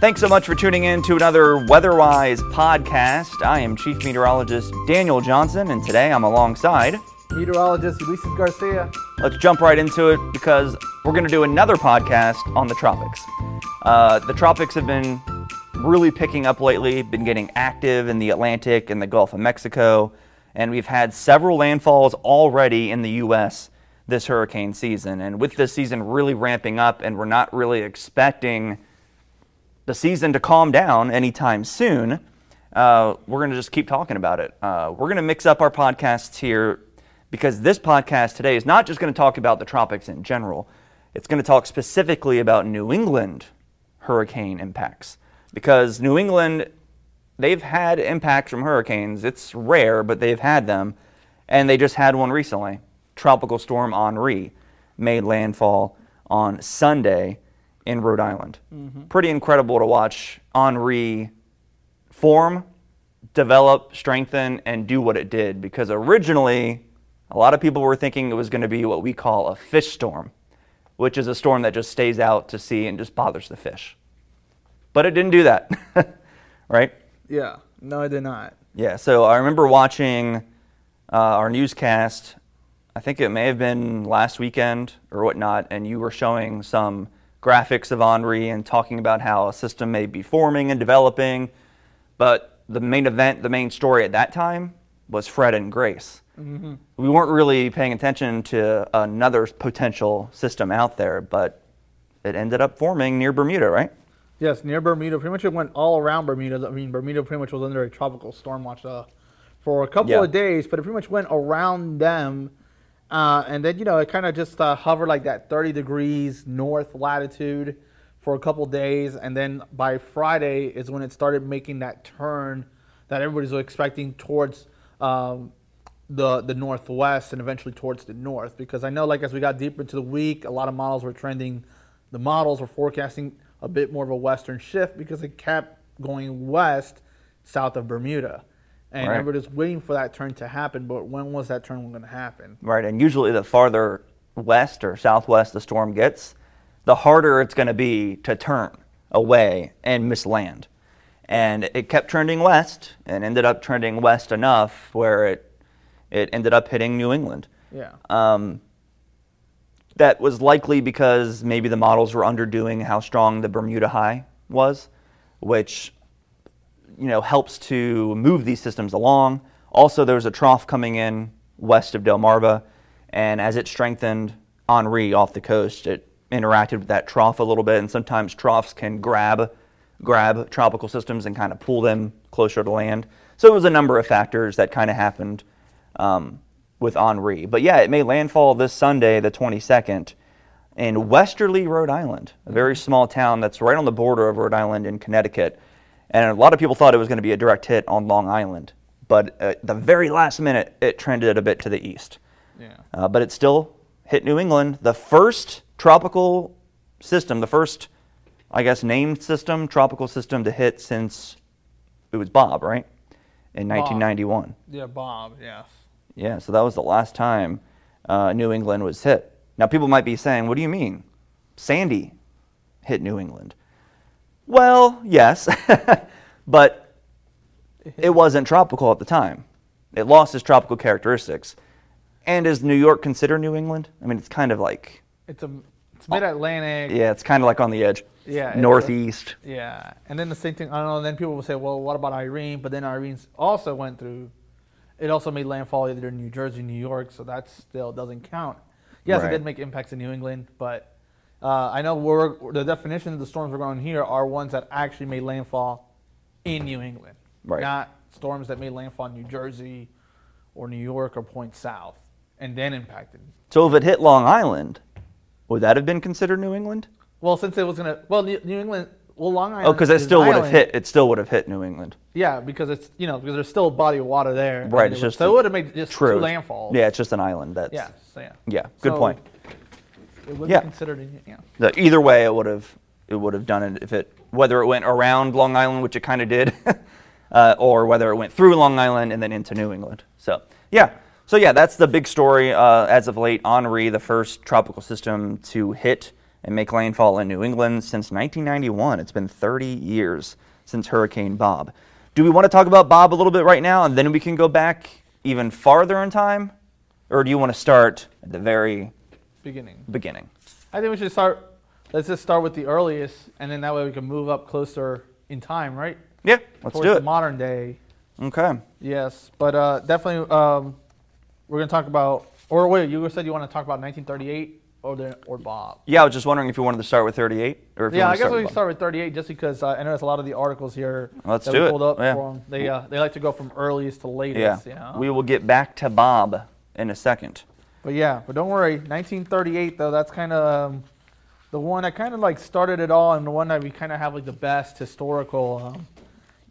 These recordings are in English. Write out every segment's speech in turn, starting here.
Thanks so much for tuning in to another Weatherwise podcast. I am Chief Meteorologist Daniel Johnson, and today I'm alongside. Meteorologist Ulysses Garcia. Let's jump right into it because we're going to do another podcast on the tropics. Uh, the tropics have been really picking up lately, been getting active in the Atlantic and the Gulf of Mexico, and we've had several landfalls already in the U.S. this hurricane season. And with this season really ramping up, and we're not really expecting the season to calm down anytime soon, uh, we're going to just keep talking about it. Uh, we're going to mix up our podcasts here because this podcast today is not just going to talk about the tropics in general, it's going to talk specifically about New England hurricane impacts. Because New England, they've had impacts from hurricanes. It's rare, but they've had them. And they just had one recently. Tropical Storm Henri made landfall on Sunday in Rhode Island. Mm-hmm. Pretty incredible to watch Henri form, develop, strengthen, and do what it did because originally a lot of people were thinking it was going to be what we call a fish storm, which is a storm that just stays out to sea and just bothers the fish. But it didn't do that, right? Yeah, no, it did not. Yeah, so I remember watching uh, our newscast. I think it may have been last weekend or whatnot, and you were showing some graphics of Henri and talking about how a system may be forming and developing. But the main event, the main story at that time was Fred and Grace. Mm-hmm. We weren't really paying attention to another potential system out there, but it ended up forming near Bermuda, right? Yes, near Bermuda. Pretty much it went all around Bermuda. I mean, Bermuda pretty much was under a tropical storm watch uh, for a couple yeah. of days, but it pretty much went around them uh, and then, you know, it kind of just uh, hovered like that 30 degrees north latitude for a couple of days. And then by Friday is when it started making that turn that everybody's expecting towards um, the, the northwest and eventually towards the north. Because I know, like, as we got deeper into the week, a lot of models were trending, the models were forecasting a bit more of a western shift because it kept going west south of Bermuda and right. everybody's waiting for that turn to happen. But when was that turn going to happen? Right, and usually the farther west or southwest the storm gets, the harder it's going to be to turn away and miss land. And it kept trending west and ended up trending west enough where it it ended up hitting New England. Yeah. Um, that was likely because maybe the models were underdoing how strong the Bermuda high was, which you know, helps to move these systems along. Also, there was a trough coming in west of Delmarva, and as it strengthened Henri off the coast, it interacted with that trough a little bit, and sometimes troughs can grab grab tropical systems and kind of pull them closer to land. So it was a number of factors that kind of happened um, with Henri. But yeah, it made landfall this Sunday, the 22nd, in Westerly, Rhode Island, a very small town that's right on the border of Rhode Island and Connecticut. And a lot of people thought it was going to be a direct hit on Long Island. But at the very last minute, it trended a bit to the east. Yeah. Uh, but it still hit New England. The first tropical system, the first, I guess, named system, tropical system to hit since it was Bob, right? In Bob. 1991. Yeah, Bob, yes. Yeah, so that was the last time uh, New England was hit. Now, people might be saying, what do you mean? Sandy hit New England. Well, yes, but it wasn't tropical at the time. It lost its tropical characteristics. And is New York considered New England? I mean, it's kind of like it's a it's mid Atlantic. Yeah, it's kind of like on the edge. Yeah, northeast. yeah, and then the same thing. I don't know. Then people will say, "Well, what about Irene?" But then Irene also went through. It also made landfall either in New Jersey, or New York, so that still doesn't count. Yes, right. it did make impacts in New England, but uh, I know we're, the definition of the storms we're going here are ones that actually made landfall in New England, right. not storms that made landfall in New Jersey or New York or point south and then impacted. So if it hit Long Island, would that have been considered New England? Well, since it was gonna, well, New, England, well, Long Island. Oh, because it still would have hit. It still would have hit New England. Yeah, because it's you know because there's still a body of water there. Right. It's just so it would have made just true. two landfalls. Yeah, it's just an island. That's yeah. So yeah. Yeah. Good so, point. It would yeah. be considered. Yeah. The, either way, it would have it would have done it if it whether it went around Long Island, which it kind of did, uh, or whether it went through Long Island and then into New England. So yeah. So yeah, that's the big story uh, as of late. Henri, the first tropical system to hit and make landfall in New England since 1991. It's been 30 years since Hurricane Bob. Do we want to talk about Bob a little bit right now, and then we can go back even farther in time, or do you want to start at the very beginning? Beginning. I think we should start. Let's just start with the earliest, and then that way we can move up closer in time, right? Yeah, let's Towards do the it. modern day. Okay. Yes, but uh, definitely um, we're gonna talk about. Or wait, you said you want to talk about 1938 or the or Bob. Yeah, I was just wondering if you wanted to start with 38, or if you Yeah, want I guess we can start with 38 just because uh, I noticed a lot of the articles here Let's that do we it. pulled up Yeah. for 'em, They uh, they like to go from earliest to latest. Yeah, You know? we will get back to Bob in a second. But yeah, but don't worry. 1938 though, that's kind of um, the one that kind of like started it all, and the one that we kind of have like the best historical, um,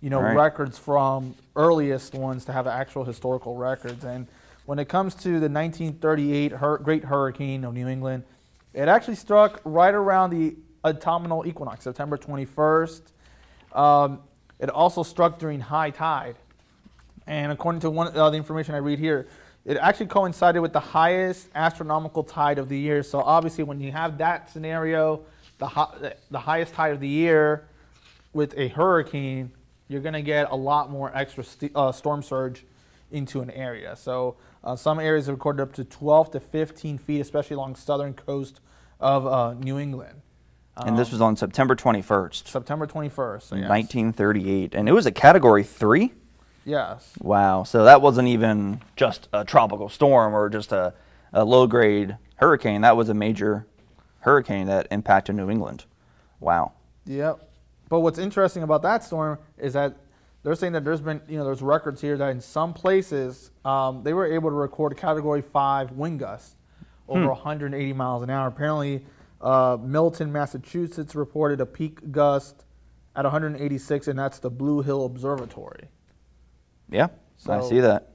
you know, Right. records from earliest ones to have actual historical records. And when it comes to the 1938 hur- Great Hurricane of New England, it actually struck right around the autumnal equinox, September 21st. Um, it also struck during high tide. And according to one uh, the information I read here, it actually coincided with the highest astronomical tide of the year. So obviously, when you have that scenario, the hi- the highest tide of the year with a hurricane, you're going to get a lot more extra st- uh, storm surge into an area. So uh, some areas have recorded up to 12 to 15 feet, especially along southern coast of uh, New England. and this was on September 21st, September 21st. So yes. 1938, and it was a Category Three. Yes. Wow, so that wasn't even just a tropical storm or just a, a low-grade hurricane. That was a major hurricane that impacted New England. Wow. Yep. But what's interesting about that storm is that they're saying that there's been, you know, there's records here that in some places um, they were able to record a Category 5 wind gust over 180 miles an hour. Apparently, uh, Milton, Massachusetts reported a peak gust at 186, and that's the Blue Hill Observatory. Yeah, so, I see that.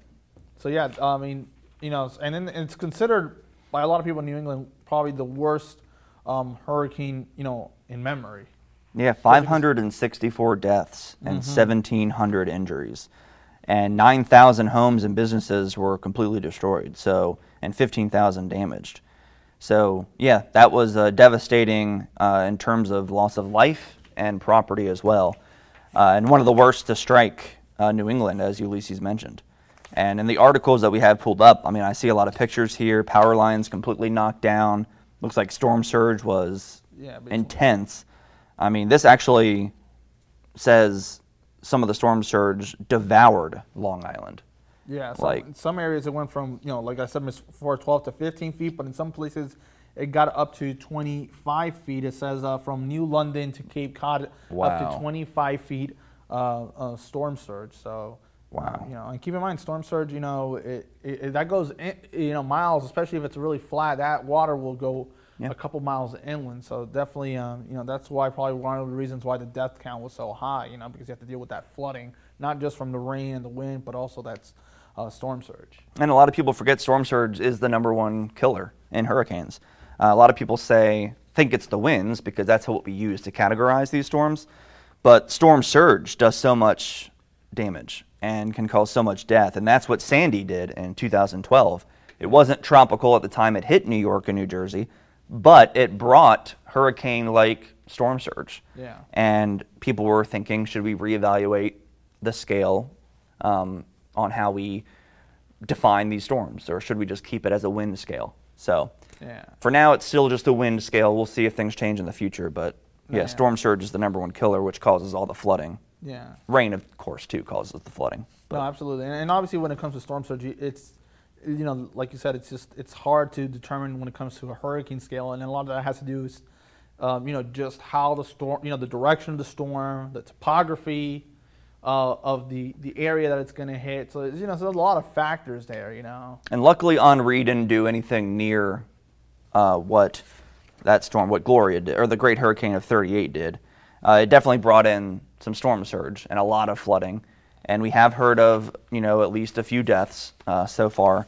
So yeah, I mean, you know, and then it's considered by a lot of people in New England probably the worst um, hurricane, you know, in memory. Yeah, 564 deaths and 1,700 injuries, and 9,000 homes and businesses were completely destroyed. So, and 15,000 damaged. So, yeah, that was uh, devastating uh, in terms of loss of life and property as well, uh, and one of the worst to strike uh, New England, as Ulysses mentioned. And in the articles that we have pulled up, I mean, I see a lot of pictures here. Power lines completely knocked down. Looks like storm surge was Yeah, intense. I mean, this actually says some of the storm surge devoured Long Island. Yeah, some, Like- in some areas it went from you know, like I said before, 12 to 15 feet, but in some places it got up to 25 feet. It says uh, from New London to Cape Cod, up to 25 feet uh, uh, storm surge. So, Wow. you know, and keep in mind, storm surge, you know, it, it, it- that goes in, you know miles, especially if it's really flat. That water will go Yeah. a couple miles inland. So definitely, um, you know, that's why probably one of the reasons why the death count was so high. You know, because you have to deal with that flooding, not just from the rain and the wind, but also that's uh, storm surge. And a lot of people forget storm surge is the number one killer in hurricanes. Uh, a lot of people say think it's the winds because that's what we use to categorize these storms. But storm surge does so much damage and can cause so much death, and that's what Sandy did in 2012. It wasn't tropical at the time it hit New York and New Jersey, but it brought hurricane-like storm surge. Yeah. And people were thinking, should we reevaluate the scale um, on how we define these storms, or should we just keep it as a wind scale? So, Yeah. for now, it's still just a wind scale. We'll see if things change in the future, but yeah, Yeah. storm surge is the number one killer, which causes all the flooding. Yeah. Rain, of course, too, causes the flooding. No, absolutely, and, and obviously when it comes to storm surge, it's you know, like you said, it's just it's hard to determine when it comes to a hurricane scale, and a lot of that has to do with um, you know just how the storm, you know, the direction of the storm, the topography uh, of the the area that it's going to hit. So you know, so there's a lot of factors there. You know. And luckily, Henri didn't do anything near uh, what that storm, what Gloria did, or the Great Hurricane of 38 did. Uh, it definitely brought in some storm surge and a lot of flooding. And we have heard of, you know, at least a few deaths uh, so far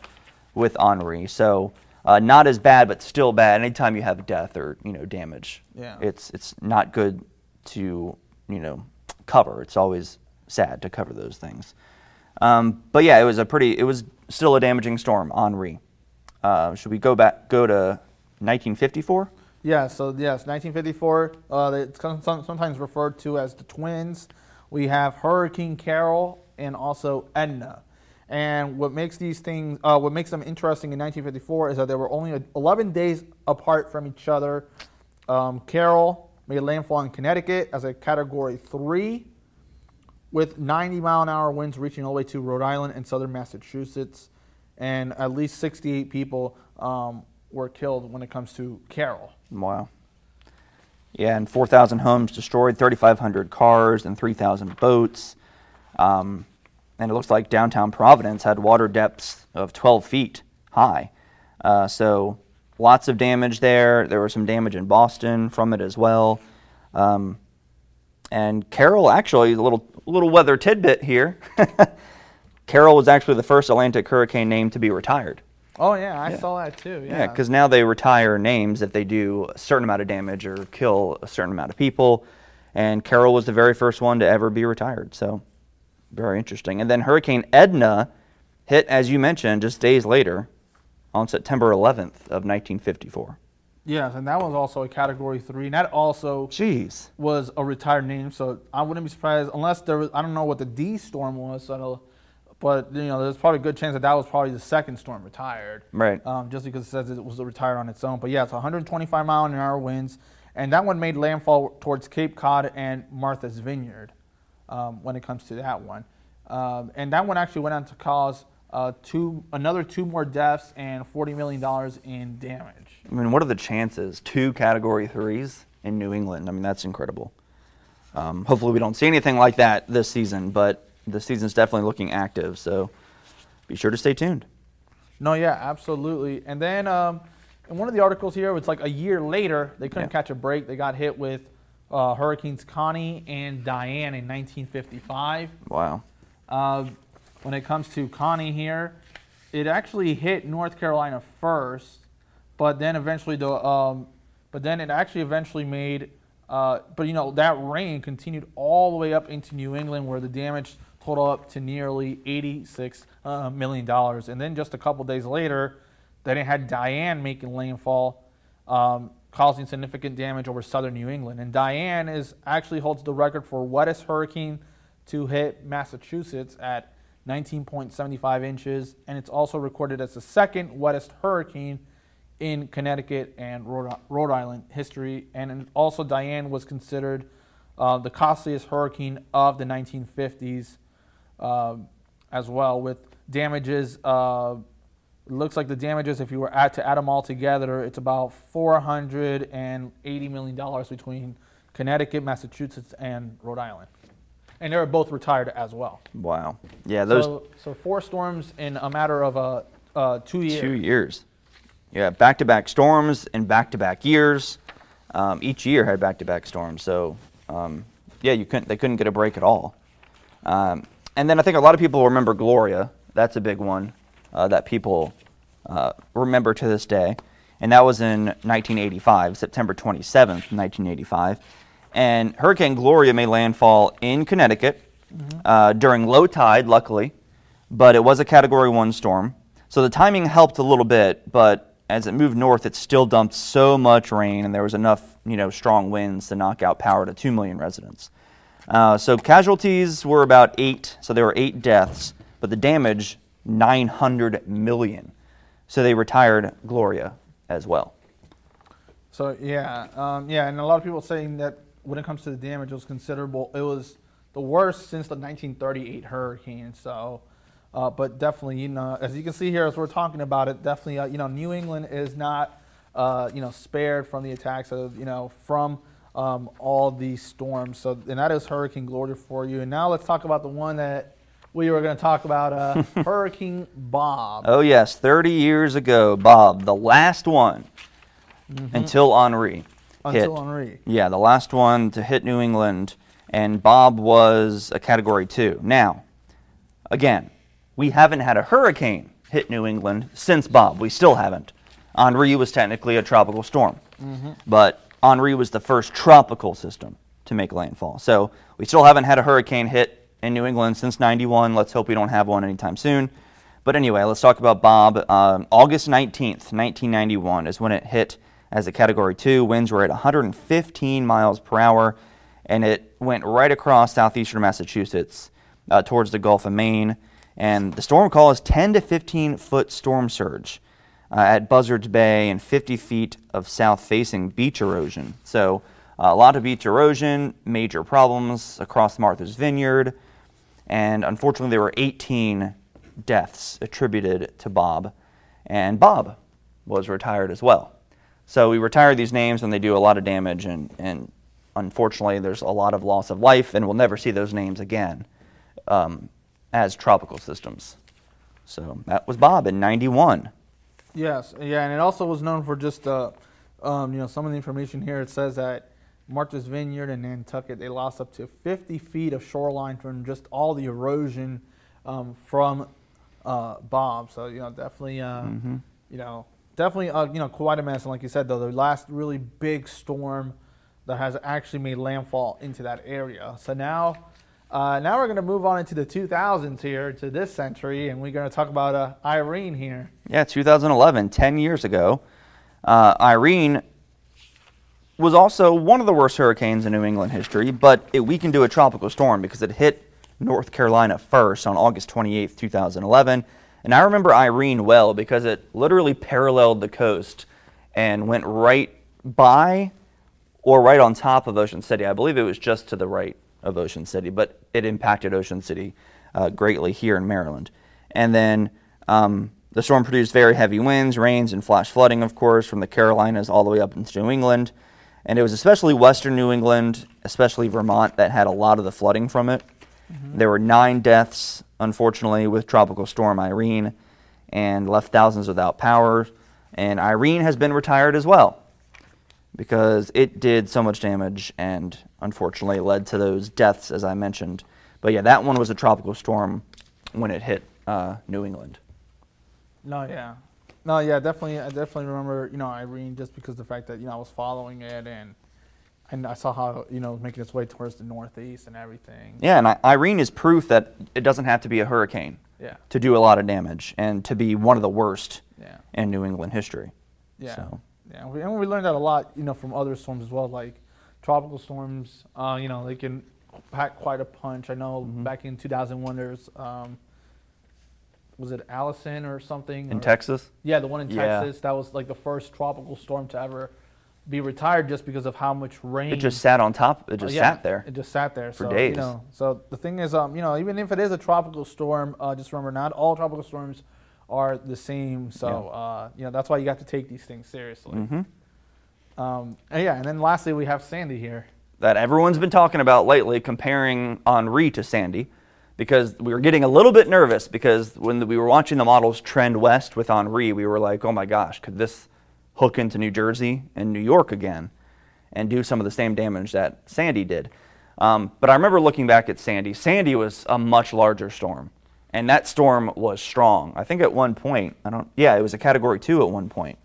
with Henri. So uh, not as bad, but still bad. Anytime you have death or, you know, damage, Yeah. it's, it's not good to, you know, cover. It's always sad to cover those things. Um, but yeah, it was a pretty, it was still a damaging storm, Henri. Uh, should we go back go to 1954? Yeah, so yes, 1954. Uh, it's sometimes referred to as the twins. We have Hurricane Carol and also Edna. And what makes these things, uh, what makes them interesting in 1954 is that they were only 11 days apart from each other. Um, Carol made landfall in Connecticut as a Category 3 with 90 mile an hour winds reaching all the way to Rhode Island and southern Massachusetts. And at least 68 people um, were killed when it comes to Carol. Wow. Yeah, and 4,000 homes destroyed, 3,500 cars, and 3,000 boats. Um, and it looks like downtown Providence had water depths of 12 feet high. Uh, so lots of damage there. There was some damage in Boston from it as well. Um, and Carol, actually, a little little weather tidbit here. Carol was actually the first Atlantic hurricane name to be retired. Oh yeah, I yeah. saw that too. Yeah, because yeah, now they retire names if they do a certain amount of damage or kill a certain amount of people. And Carol was the very first one to ever be retired. So very interesting. And then Hurricane Edna hit, as you mentioned, just days later on September 11th of 1954. Yes, and that was also a Category Three, and that also Jeez. was a retired name. So I wouldn't be surprised unless there was. I don't know what the D storm was. So but you know, there's probably a good chance that that was probably the second storm retired. Right. Um, just because it says it was retired on its own. But yeah, it's 125 mile an hour winds, and that one made landfall towards Cape Cod and Martha's Vineyard. Um, when it comes to that one, um, and that one actually went on to cause uh, two another two more deaths and 40 million dollars in damage. I mean, what are the chances? Two Category threes in New England. I mean, that's incredible. Um, hopefully, we don't see anything like that this season, but the season's definitely looking active. So be sure to stay tuned. No, yeah, absolutely. And then um, in one of the articles here, it's like a year later, they couldn't yeah. catch a break. They got hit with uh, Hurricanes Connie and Diane in 1955. Wow. Uh, when it comes to Connie here, it actually hit North Carolina first, but then eventually the um, but then it actually eventually made uh, but you know that rain continued all the way up into New England where the damage total up to nearly $86 uh. And then just a couple days later, then it had Diane making landfall, um, causing significant damage over southern New England. And Diane is actually holds the record for wettest hurricane to hit Massachusetts at 19.75 inches, and it's also recorded as the second wettest hurricane in Connecticut and Rhode, Island history. And also, Diane was considered uh, the costliest hurricane of the 1950s uh, as well with damages. Uh, looks like the damages, if you were at, to add them all together, it's about $480 million between Connecticut, Massachusetts, and Rhode Island. And they were both retired as well. Wow. Yeah, those. So, so four storms in a matter of uh, uh, two years. Two years. Yeah, back to back storms and back to back years. Um, each year had back to back storms. So, um, yeah, you couldn't, they couldn't get a break at all. Um, and then I think a lot of people remember Gloria. That's a big one uh, that people uh, remember to this day. And that was in 1985, September 27th, 1985. And Hurricane Gloria made landfall in Connecticut mm-hmm. uh, during low tide, luckily, but it was a Category 1 storm. So the timing helped a little bit, but as it moved north, it still dumped so much rain, and there was enough, you know, strong winds to knock out power to 2 million residents. Uh, so casualties were about eight, so there were eight deaths, but the damage 900 million. So they retired Gloria as well. So yeah, um, yeah, and a lot of people saying that when it comes to the damage, it was considerable. It was the worst since the 1938 hurricane. So, uh, but definitely, you know, as you can see here, as we're talking about it, definitely, uh, you know, New England is not, uh, you know, spared from the attacks of, you know, from um, all these storms. So, and that is Hurricane Gloria for you. And now let's talk about the one that we were going to talk about, uh, Hurricane Bob. Oh yes, 30 years ago, Bob, the last one mm-hmm. until Henri. Until hit. Henri. Yeah, the last one to hit New England, and Bob was a Category Two. Now, again, we haven't had a hurricane hit New England since Bob. We still haven't. Henri was technically a tropical storm, mm-hmm. but Henri was the first tropical system to make landfall. So we still haven't had a hurricane hit in New England since 91. Let's hope we don't have one anytime soon. But anyway, let's talk about Bob. Um, August 19th, 1991 is when it hit as a Category 2. Winds were at 115 miles per hour, and it went right across southeastern Massachusetts uh, towards the Gulf of Maine. And the storm caused 10 to 15 foot storm surge uh, at Buzzards Bay and 50 feet of south facing beach erosion. So, uh, a lot of beach erosion, major problems across Martha's Vineyard, and unfortunately, there were 18 deaths attributed to Bob, and Bob was retired as well. So we retire these names, and they do a lot of damage, and, and unfortunately, there's a lot of loss of life, and we'll never see those names again um, as tropical systems. So that was Bob in '91. Yes, yeah, and it also was known for just uh, um, you know some of the information here. It says that Martha's Vineyard and Nantucket they lost up to 50 feet of shoreline from just all the erosion um, from uh, Bob. So you know definitely uh, mm-hmm. you know definitely uh, you know quite a mess. And like you said though, the last really big storm that has actually made landfall into that area. So now. Uh, now we're going to move on into the 2000s here to this century, and we're going to talk about uh, Irene here. Yeah, 2011, 10 years ago. Uh, Irene was also one of the worst hurricanes in New England history, but it weakened to a tropical storm because it hit North Carolina first on August 28, 2011. And I remember Irene well because it literally paralleled the coast and went right by or right on top of Ocean City. I believe it was just to the right of Ocean City, but it impacted Ocean City uh, greatly here in Maryland. And then um, the storm produced very heavy winds, rains, and flash flooding, of course, from the Carolinas all the way up into New England. And it was especially western New England, especially Vermont, that had a lot of the flooding from it. Mm-hmm. There were nine deaths, unfortunately, with Tropical Storm Irene, and left thousands without power. And Irene has been retired as well because it did so much damage and unfortunately led to those deaths, as I mentioned. But yeah, that one was a tropical storm when it hit uh, New England. No, yeah, no, yeah, definitely. I definitely remember, you know, Irene just because the fact that you know I was following it and and I saw how you know it was making its way towards the northeast and everything. Yeah, and Irene is proof that it doesn't have to be a hurricane. Yeah. To do a lot of damage and to be one of the worst. Yeah. In New England history. Yeah. So. Yeah, we, and we learned that a lot, you know, from other storms as well, like tropical storms. Uh, you know, they can pack quite a punch. I know mm-hmm. back in 2001, there's um, was it Allison or something in or, Texas? Yeah, the one in yeah. Texas. That was like the first tropical storm to ever be retired, just because of how much rain. It just sat on top. It just uh, yeah, sat there. It just sat there for so, days. You know, so the thing is, um, you know, even if it is a tropical storm, uh, just remember, not all tropical storms are the same. So, yeah. uh, you know, that's why you got to take these things seriously. Mm-hmm. Um, and yeah, and then lastly, we have Sandy here. That everyone's been talking about lately, comparing Henri to Sandy because we were getting a little bit nervous because when we were watching the models trend west with Henri, we were like, oh my gosh, could this hook into New Jersey and New York again and do some of the same damage that Sandy did? Um, but I remember looking back at Sandy. Sandy was a much larger storm, and that storm was strong. I think at one point, I don't, yeah, it was a Category Two at one point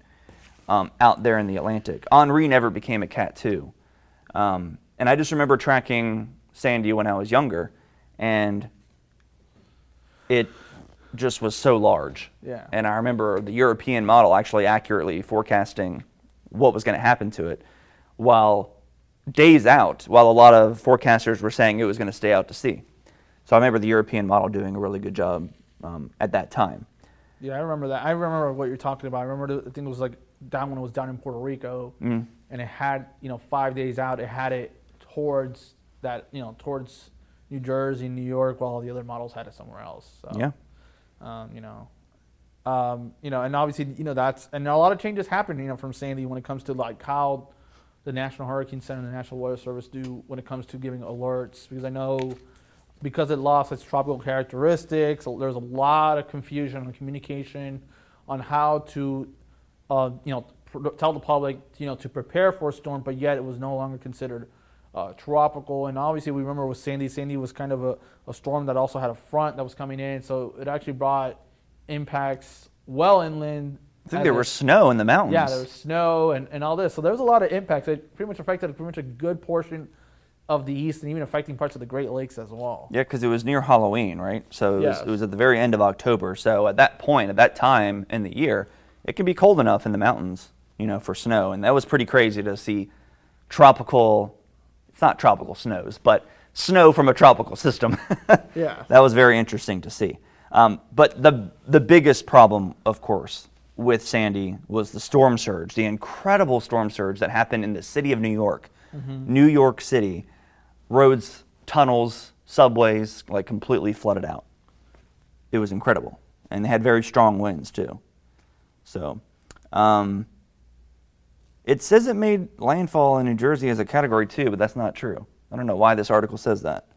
um, out there in the Atlantic. Henri never became a Cat Two, um, and I just remember tracking Sandy when I was younger, and it just was so large. Yeah. And I remember the European model actually accurately forecasting what was going to happen to it, while days out, while a lot of forecasters were saying it was going to stay out to sea. So I remember the European model doing a really good job um, at that time. Yeah, I remember that. I remember what you're talking about. I remember the thing was like down when it was down in Puerto Rico, mm. and it had you know five days out. It had it towards that you know towards New Jersey, New York, while the other models had it somewhere else. So, yeah. Um, you know, um, you know, and obviously, you know, that's and a lot of changes happen, you know, from Sandy when it comes to like how the National Hurricane Center and the National Weather Service do when it comes to giving alerts. Because I know because it lost its tropical characteristics, there's a lot of confusion on communication on how to, uh, you know, pr- tell the public, you know, to prepare for a storm, but yet it was no longer considered uh, tropical. And obviously, we remember with Sandy, Sandy was kind of a, a storm that also had a front that was coming in. So it actually brought impacts well inland. I think there was snow in the mountains. Yeah, there was snow and, and all this. So there was a lot of impacts. It pretty much affected pretty much a good portion of the east and even affecting parts of the Great Lakes as well. Yeah, because it was near Halloween, right? So it, Yes. was, it was at the very end of October. So at that point, at that time in the year, it can be cold enough in the mountains, you know, for snow. And that was pretty crazy to see tropical, it's not tropical snows, but snow from a tropical system. Yeah. That was very interesting to see. Um, but the, the biggest problem, of course, with Sandy was the storm surge, the incredible storm surge that happened in the city of New York. New York City, roads, tunnels, subways, like completely flooded out. It was incredible. And they had very strong winds, too. So, um, it says it made landfall in New Jersey as a category two, but that's not true. I don't know why this article says that.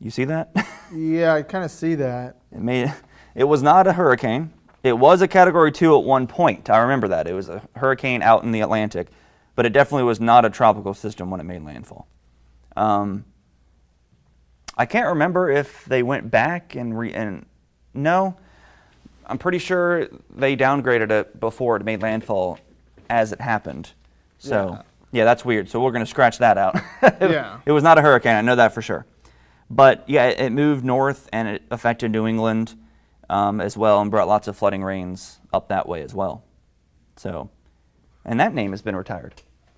You see that? Yeah, I kind of see that. It made it was not a hurricane. It was a category 2 at one point. I remember that. It was a hurricane out in the Atlantic, but it definitely was not a tropical system when it made landfall. Um, I can't remember if they went back and re and no, I'm pretty sure they downgraded it before it made landfall as it happened. So, Yeah. yeah, that's weird. So we're going to scratch that out. Yeah. It was not a hurricane. I know that for sure. But yeah, it, it moved north and it affected New England um, as well and brought lots of flooding rains up that way as well. So, and that name has been retired.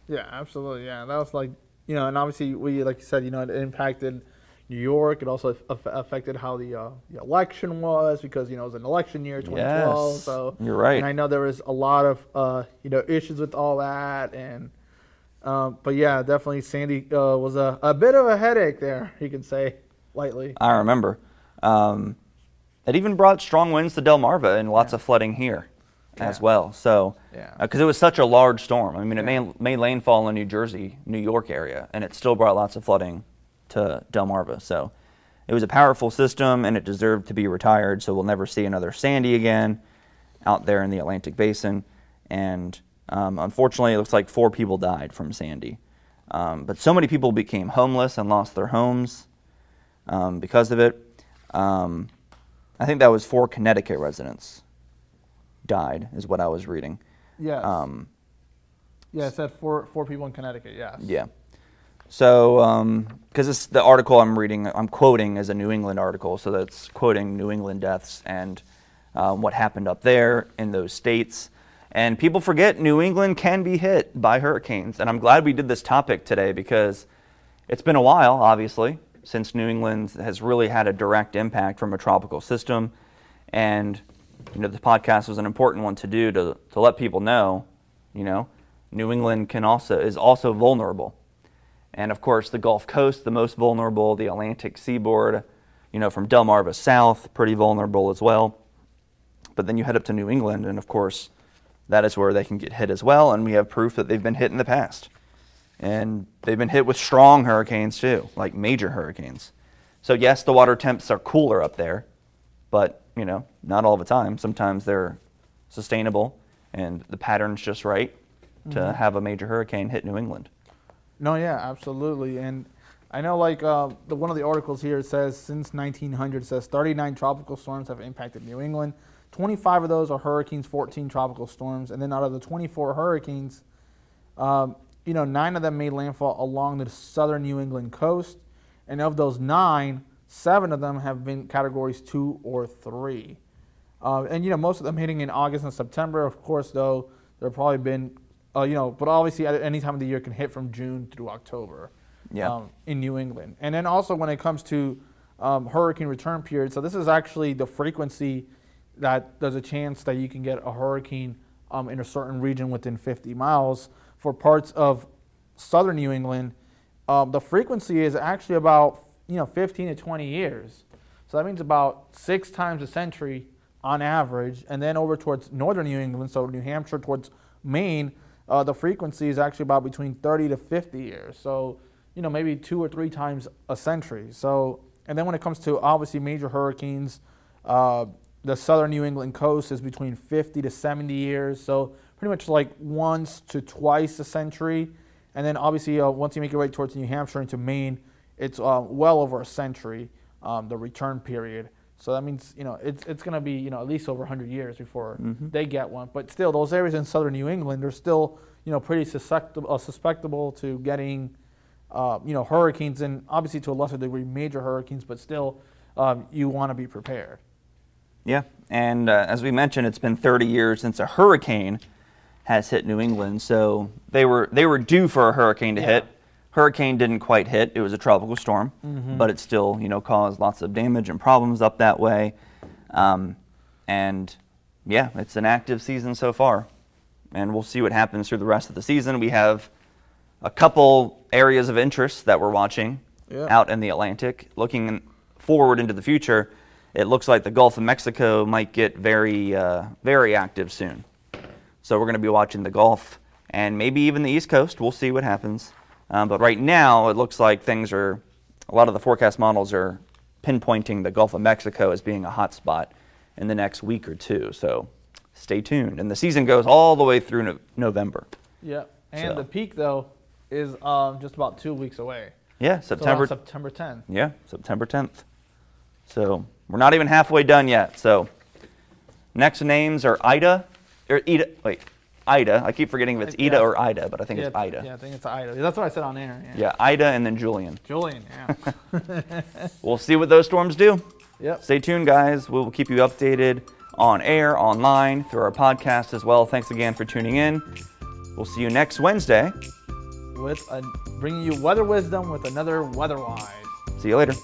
Yeah, absolutely. Yeah, that was like you know, and obviously we like you said, you know, it impacted New York. It also aff- affected how the, uh, the election was because you know it was an election year, 2012. Yes, so you're right. And I know there was a lot of uh, you know issues with all that, and um, but yeah, definitely Sandy uh, was a, a bit of a headache there. You can say lightly. I remember. Um, it even brought strong winds to Delmarva and lots of flooding here as well. So, Yeah. because it was such a large storm. I mean, it Yeah. made, made landfall in New Jersey, New York area, and it still brought lots of flooding to Delmarva. So, it was a powerful system, and it deserved to be retired. So, we'll never see another Sandy again out there in the Atlantic Basin. And um, unfortunately, it looks like four people died from Sandy. Um, but so many people became homeless and lost their homes um, because of it. Um, I think that was four Connecticut residents died, is what I was reading. Yes. Um, yeah, it said four four people in Connecticut. Yes. yeah. So, because it's the article I'm reading, I'm quoting is a New England article, so that's quoting New England deaths and um, what happened up there in those states. And people forget New England can be hit by hurricanes. And I'm glad we did this topic today because it's been a while, obviously, since New England has really had a direct impact from a tropical system. And, you know, the podcast was an important one to do to, to let people know, you know, New England can also is also vulnerable. And of course, the Gulf Coast, the most vulnerable, the Atlantic seaboard, you know, from Delmarva south, pretty vulnerable as well. But then you head up to New England, and of course, that is where they can get hit as well. And we have proof that they've been hit in the past. And they've been hit with strong hurricanes too, like major hurricanes. So, yes, the water temps are cooler up there, but, you know, not all the time. Sometimes they're sustainable, and the pattern's just right to have a major hurricane hit New England. No, yeah, absolutely. And I know, like, uh, the, one of the articles here says since 1900, it says 39 tropical storms have impacted New England. 25 of those are hurricanes, 14 tropical storms. And then out of the 24 hurricanes, um, you know, nine of them made landfall along the southern New England coast. And of those nine, seven of them have been categories two or three. Uh, and, you know, most of them hitting in August and September. Of course, though, there have probably been, uh, you know, but obviously at any time of the year can hit from June through October Yeah. um, in New England. And then also when it comes to um, hurricane return period, so this is actually the frequency that there's a chance that you can get a hurricane um, in a certain region within 50 miles. For parts of southern New England, um, the frequency is actually about you know 15 to 20 years. So that means about six times a century on average. And then over towards northern New England, so New Hampshire towards Maine, uh, the frequency is actually about between 30 to 50 years. So you know maybe two or three times a century. So and then when it comes to obviously major hurricanes, uh, the southern New England coast is between 50 to 70 years. So pretty much like once to twice a century. And then obviously uh, once you make your way towards New Hampshire into Maine, it's uh, well over a century, um, the return period. So that means you know it's it's going to be you know at least over 100 years before they get one. But still, those areas in southern New England are still you know pretty susceptible, uh, susceptible to getting uh, you know, hurricanes and obviously to a lesser degree major hurricanes, but still, um, you want to be prepared. Yeah, and uh, as we mentioned, it's been 30 years since a hurricane has hit New England, so they were they were due for a hurricane to Yeah. hit. Hurricane didn't quite hit; it was a tropical storm, Mm-hmm. but it still you know caused lots of damage and problems up that way. Um, and yeah, it's an active season so far, and we'll see what happens through the rest of the season. We have a couple areas of interest that we're watching Yeah. out in the Atlantic. Looking forward into the future, it looks like the Gulf of Mexico might get very, uh, very active soon. So we're going to be watching the Gulf and maybe even the East Coast. We'll see what happens. Um, but right now, it looks like things are. A lot of the forecast models are pinpointing the Gulf of Mexico as being a hot spot in the next week or two. So stay tuned. And the season goes all the way through no- November. Yeah, and So- the peak though is um, just about two weeks away. Yeah, So September. September 10th. Yeah, September 10th. So we're not even halfway done yet. So next names are Ida, or Ida. Wait, Ida. I keep forgetting if it's Ida or Ida, but I think yeah, it's Ida. Yeah, I think it's Ida. That's what I said on air. Yeah. Yeah, Ida and then Julian. Julian. Yeah. We'll see what those storms do. yep. Stay tuned, guys. We'll keep you updated on air, online, through our podcast as well. Thanks again for tuning in. We'll see you next Wednesday. With a, bringing you weather wisdom with another weatherwise. See you later.